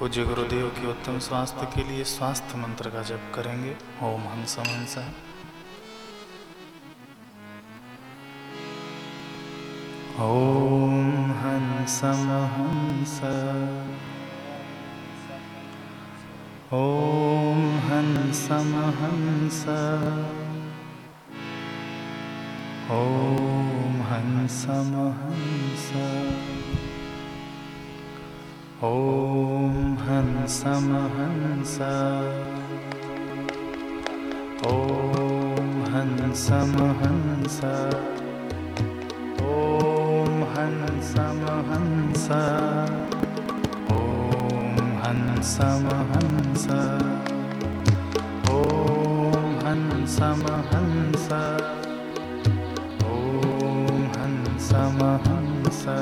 पूज्य गुरुदेव के उत्तम स्वास्थ्य के लिए स्वास्थ्य मंत्र का जप करेंगे। ओम हंस हंस। ओम हंस हंस। ओम हंस हंस। ओम हंस हंस। ॐ hansamahansa om hansamahansa om hansamahansa om hansamahansa om hansamahansa om hansamahansa om hansamahansa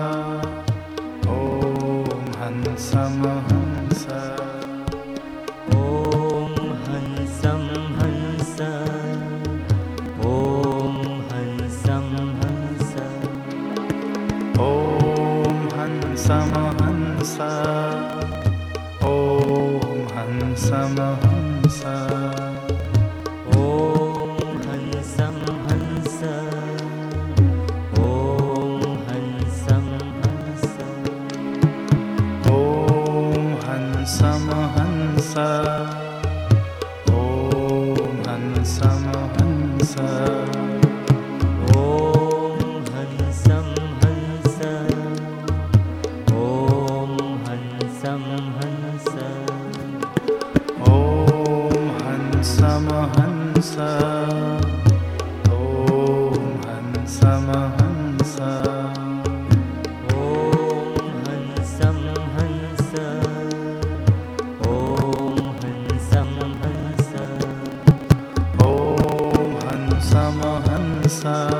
ॐ हंसं हंस। ॐ हंसं हंस। ॐ हंसं हंस। ॐ हंसं हंस। ॐ हंसं समहंसा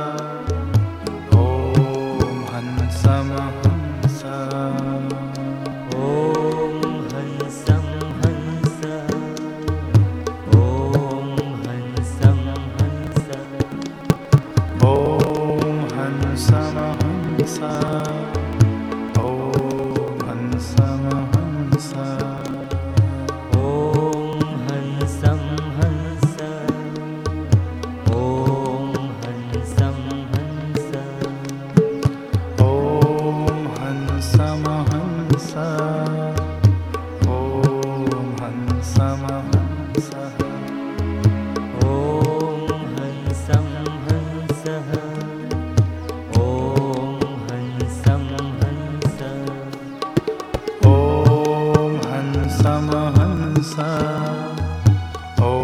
ॐ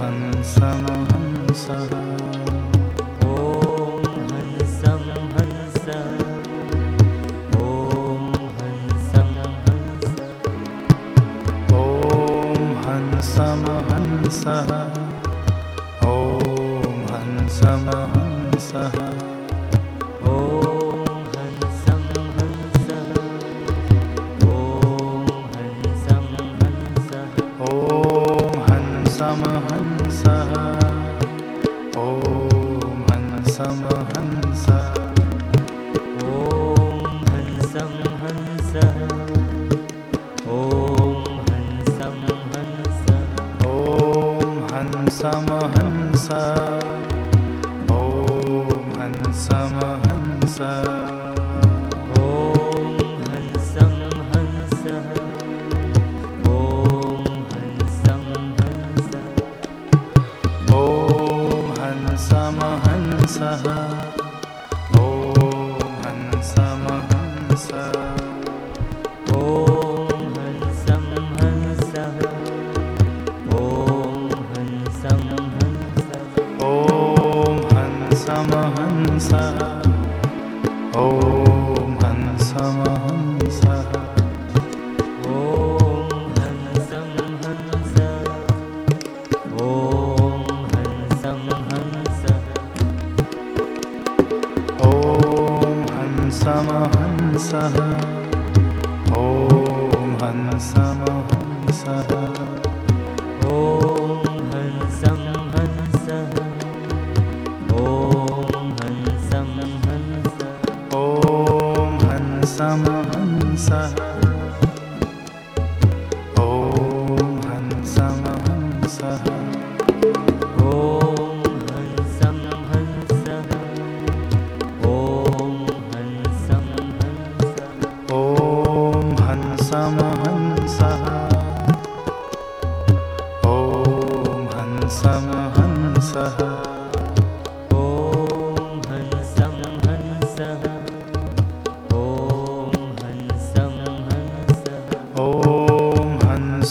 हंसं हंस। ॐ हंसं हंस। ॐ हंसं हंस। ॐ हंसं हंस। ॐ हंसं हंस समहंस। ॐ हंसमहंस। समहंसः ॐ धंस समहंसः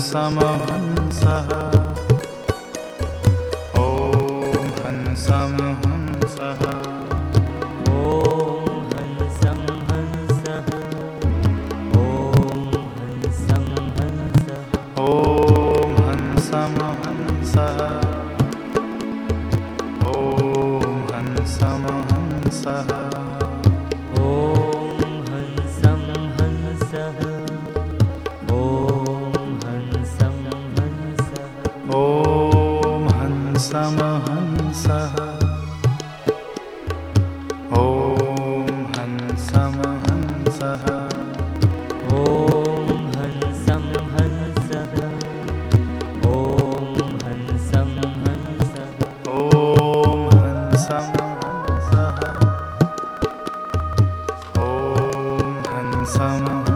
समहंसः Some.